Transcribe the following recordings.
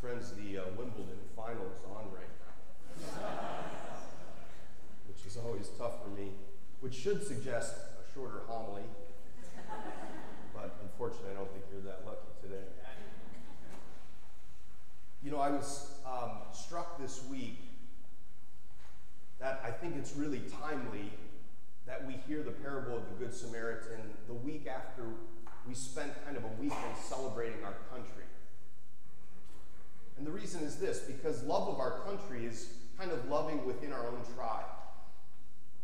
friends, the uh, Wimbledon final is on right now, which is always tough for me, which should suggest a shorter homily. But unfortunately, I don't think you're that lucky today. You know, I was um, struck this week that I think it's really timely that we hear the parable of the Good Samaritan the week after we spent kind of a weekend celebrating our country. And the reason is this because love of our country is kind of loving within our own tribe.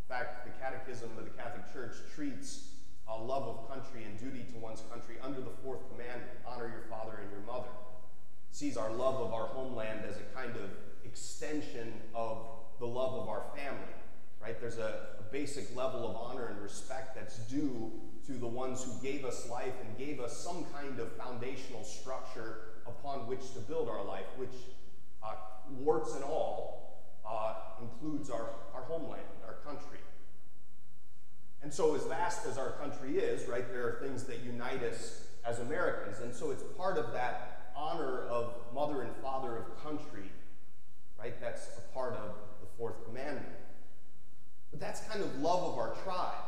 In fact, the Catechism of the Catholic Church treats a love of country and duty to one's country under the fourth commandment honor your father and your mother. It sees our love of our homeland as a kind of extension of the love of our family. Right? There's a, a basic level of honor and respect that's due to the ones who gave us life and gave us some kind of foundational structure upon which to build our life, which, uh, warts and all, uh, includes our, our homeland, our country. And so, as vast as our country is, right, there are things that unite us as Americans. And so, it's part of that honor of mother and father of country, right? That's a part of the fourth commandment. But that's kind of love of our tribe,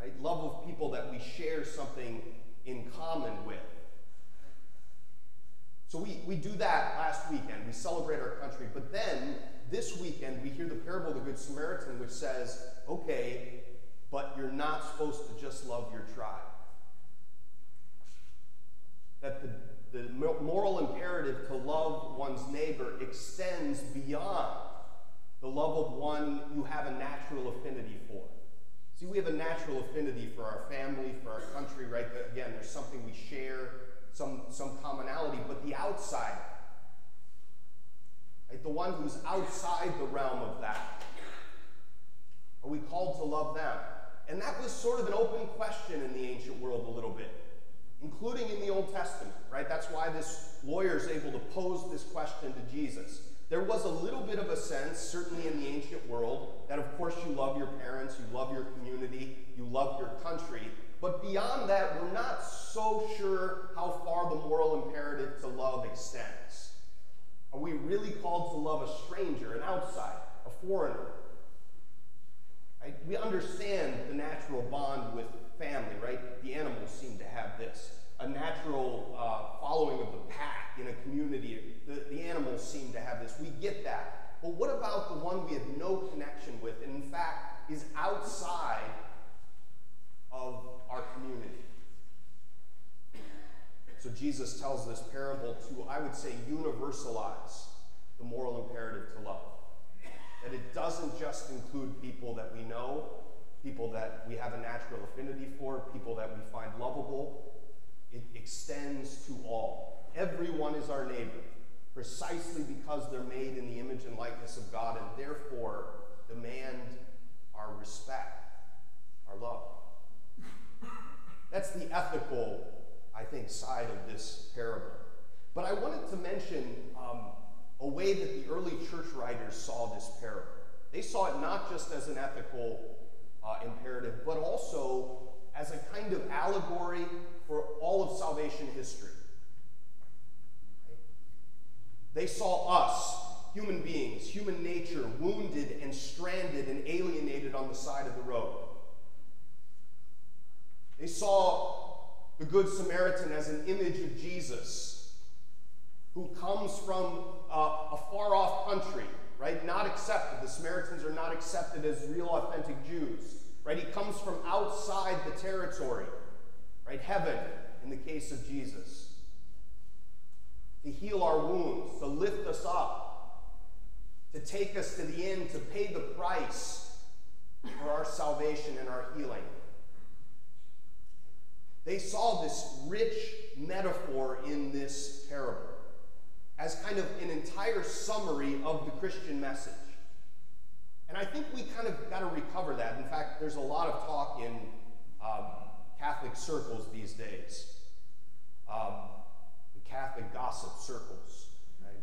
right? Love of people that we share something in common with. So we, we do that last weekend. We celebrate our country. But then this weekend, we hear the parable of the Good Samaritan, which says, okay, but you're not supposed to just love your tribe. That the, the moral imperative to love one's neighbor extends beyond the love of one you have a natural affinity for. See, we have a natural affinity for our family, for our country, right? Again, there's something we share some, some commonality, but the outside, right, the one who's outside the realm of that, are we called to love them? And that was sort of an open question in the ancient world a little bit, including in the Old Testament, right? That's why this lawyer is able to pose this question to Jesus. There was a little bit of a sense, certainly in the ancient world, that of course you love your parents, you love your community, you love your country, but beyond that, we're not so sure how far the moral imperative to love extends. Are we really called to love a stranger, an outsider, a foreigner? Right? We understand the natural bond with family, right? The animals seem to have this. A natural uh, following of the pack in a community. The, the animals seem to have this. We get that. But what about the one we have no connection with, and in fact is outside of our community. So Jesus tells this parable to, I would say, universalize the moral imperative to love. That it doesn't just include people that we know, people that we have a natural affinity for, people that we find lovable. It extends to all. Everyone is our neighbor, precisely because they're made in the image and likeness of God, and therefore demand our respect, our love. That's the ethical, I think, side of this parable. But I wanted to mention um, a way that the early church writers saw this parable. They saw it not just as an ethical uh, imperative, but also as a kind of allegory for all of salvation history. They saw us, human beings, human nature, wounded and stranded and alienated on the side of the road. They saw the Good Samaritan as an image of Jesus, who comes from uh, a far off country, right? Not accepted. The Samaritans are not accepted as real, authentic Jews, right? He comes from outside the territory, right? Heaven, in the case of Jesus. To heal our wounds, to lift us up, to take us to the end, to pay the price for our salvation and our healing. They saw this rich metaphor in this parable as kind of an entire summary of the Christian message. And I think we kind of got to recover that. In fact, there's a lot of talk in um, Catholic circles these days. Um, the Catholic gossip circles. Right?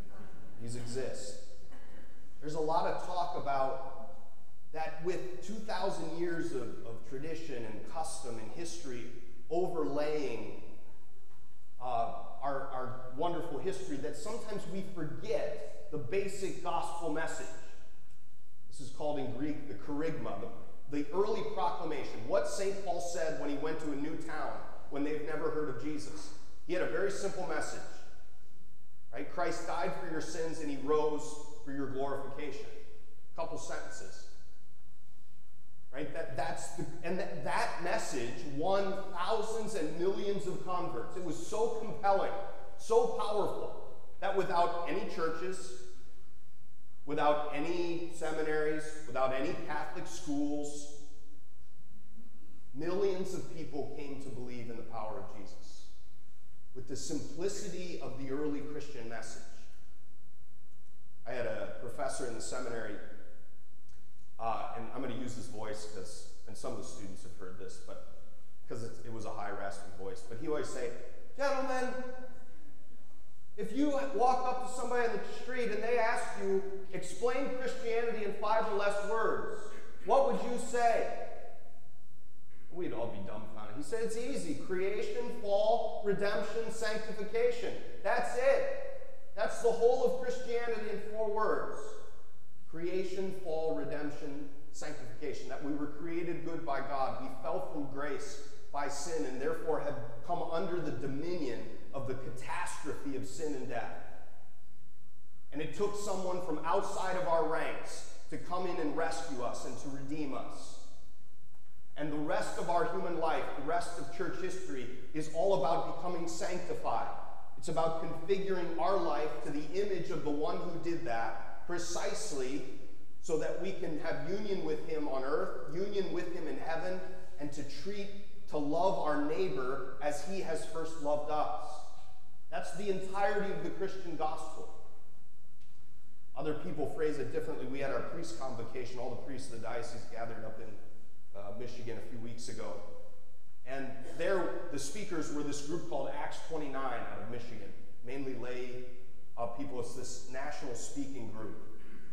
These exist. There's a lot of talk about that with 2,000 years of, of tradition and custom and history overlaying uh, our, our wonderful history that sometimes we forget the basic gospel message. This is called in Greek the kerygma, the, the early proclamation. What St. Paul said when he went to a new town when they've never heard of Jesus. He had a very simple message. Right? Christ died for your sins and he rose for your glorification. A couple sentences. Right? That, that's the, and that, that message won thousands and millions of converts. It was so compelling, so powerful, that without any churches, without any seminaries, without any Catholic schools, millions of people came to believe in the power of Jesus with the simplicity of the early Christian message. I had a professor in the seminary uh, and I'm going to use his voice because, and some of the students have heard this, but because it, was a high, raspy voice. But he always say, "Gentlemen, if you walk up to somebody on the street and they ask you, explain Christianity in five or less words, what would you say?" We'd all be dumbfounded. He said, "It's easy: creation, fall, redemption, sanctification. That's it. That's the whole of Christianity in four words." Creation, fall, redemption, sanctification, that we were created good by God. We fell from grace by sin and therefore have come under the dominion of the catastrophe of sin and death. And it took someone from outside of our ranks to come in and rescue us and to redeem us. And the rest of our human life, the rest of church history, is all about becoming sanctified. It's about configuring our life to the image of the one who did that precisely so that we can have union with him on earth, union with him in heaven, and to treat, to love our neighbor as he has first loved us. That's the entirety of the Christian gospel. Other people phrase it differently. We had our priest convocation, all the priests of the diocese gathered up in uh, Michigan a few weeks ago. And there, the speakers were this group called Acts 29 out of Michigan, mainly lay uh, people. It's this national speaking group.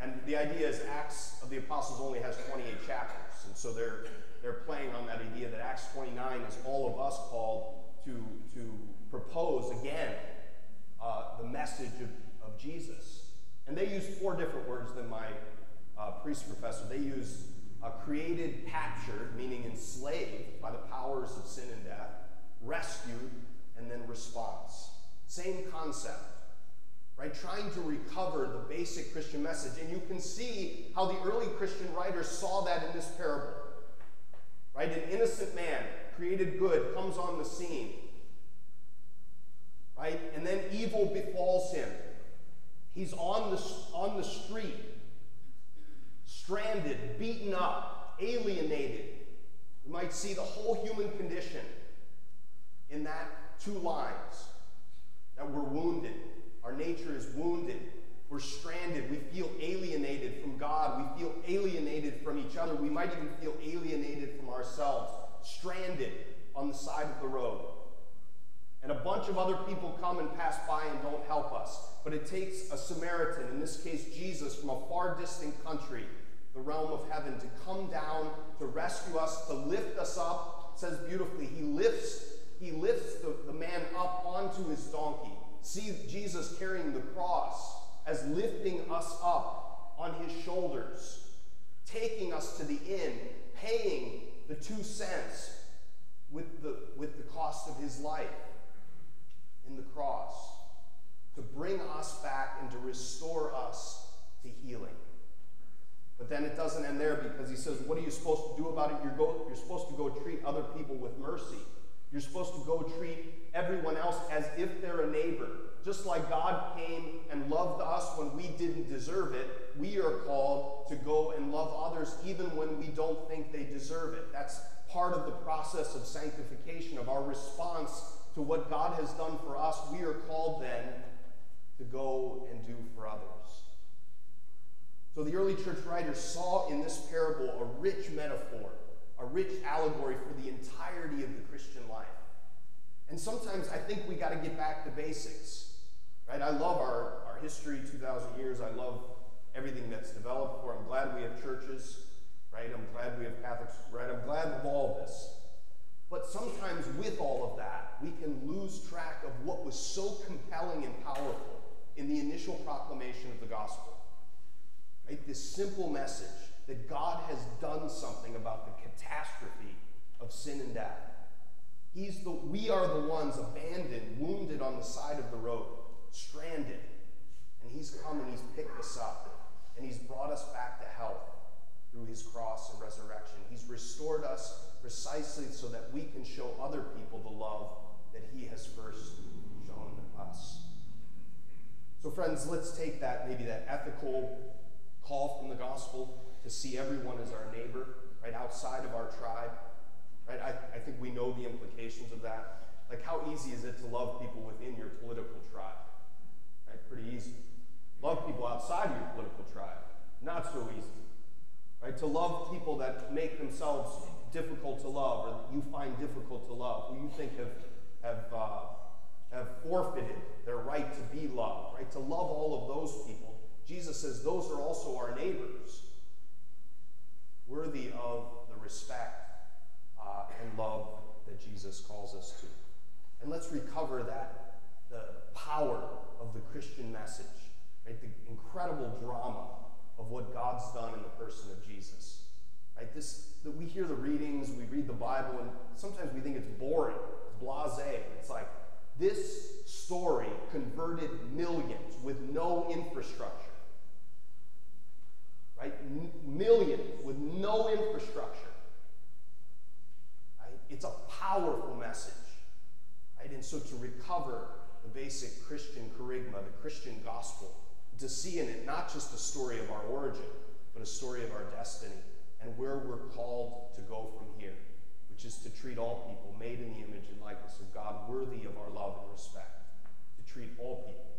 And the idea is Acts of the Apostles only has 28 chapters. And so they're, they're playing on that idea that Acts 29 is all of us called to, to propose again uh, the message of, of Jesus. And they use four different words than my uh, priest professor. They use uh, created, captured, meaning enslaved by the powers of sin and death, rescued, and then response. Same concept right? Trying to recover the basic Christian message. And you can see how the early Christian writers saw that in this parable, right? An innocent man, created good, comes on the scene, right? And then evil befalls him. He's on the, on the street, stranded, beaten up, alienated. You might see the whole human condition in that two lines that we're wounded our nature is wounded. We're stranded. We feel alienated from God. We feel alienated from each other. We might even feel alienated from ourselves, stranded on the side of the road. And a bunch of other people come and pass by and don't help us. But it takes a Samaritan, in this case Jesus, from a far distant country, the realm of heaven, to come down, to rescue us, to lift us up. It says beautifully, he lifts, he lifts the, the man up onto his donkey see Jesus carrying the cross as lifting us up on his shoulders, taking us to the end, paying the two cents with the, with the cost of his life in the cross to bring us back and to restore us to healing. But then it doesn't end there because he says, What are you supposed to do about it? You're, go, you're supposed to go treat other people with mercy. You're supposed to go treat everyone else as if they're a neighbor. Just like God came and loved us when we didn't deserve it, we are called to go and love others even when we don't think they deserve it. That's part of the process of sanctification, of our response to what God has done for us. We are called then to go and do for others. So the early church writers saw in this parable a rich metaphor a rich allegory for the entirety of the Christian life. And sometimes I think we got to get back to basics, right? I love our, our history, 2,000 years. I love everything that's developed for. I'm glad we have churches, right? I'm glad we have Catholics, right? I'm glad of all this. But sometimes, with all of that, we can lose track of what was so compelling and powerful in the initial proclamation of the gospel. Right? This simple message that God has done something about the catastrophe of sin and death. He's the, we are the ones abandoned, wounded on the side of the road, stranded. And He's come and He's picked us up, and He's brought us back to health through His cross and resurrection. He's restored us precisely so that we can show other people the love that He has first shown us. So, friends, let's take that, maybe that ethical call from the gospel to see everyone as our neighbor, right outside of our tribe. Right? I, I think we know the implications of that. Like, how easy is it to love people within your political tribe? Right? Pretty easy. Love people outside of your political tribe. Not so easy. Right? To love people that make themselves difficult to love or that you find difficult to love, who you think have, have, uh, have forfeited their right to be loved, right? To love all of those people. Jesus says those are also our neighbors, worthy of the respect uh, and love that Jesus calls us to. And let's recover that, the power of the Christian message, right? The incredible drama of what God's done in the person of Jesus. Right? This that we hear the readings, we read the Bible, and sometimes we think it's boring, it's blasé. It's like this story converted millions with no infrastructure. Right? Millions with no infrastructure. Right? It's a powerful message. Right? And so to recover the basic Christian kerygma, the Christian gospel, to see in it not just a story of our origin, but a story of our destiny and where we're called to go from here, which is to treat all people made in the image and likeness of God worthy of our love and respect, to treat all people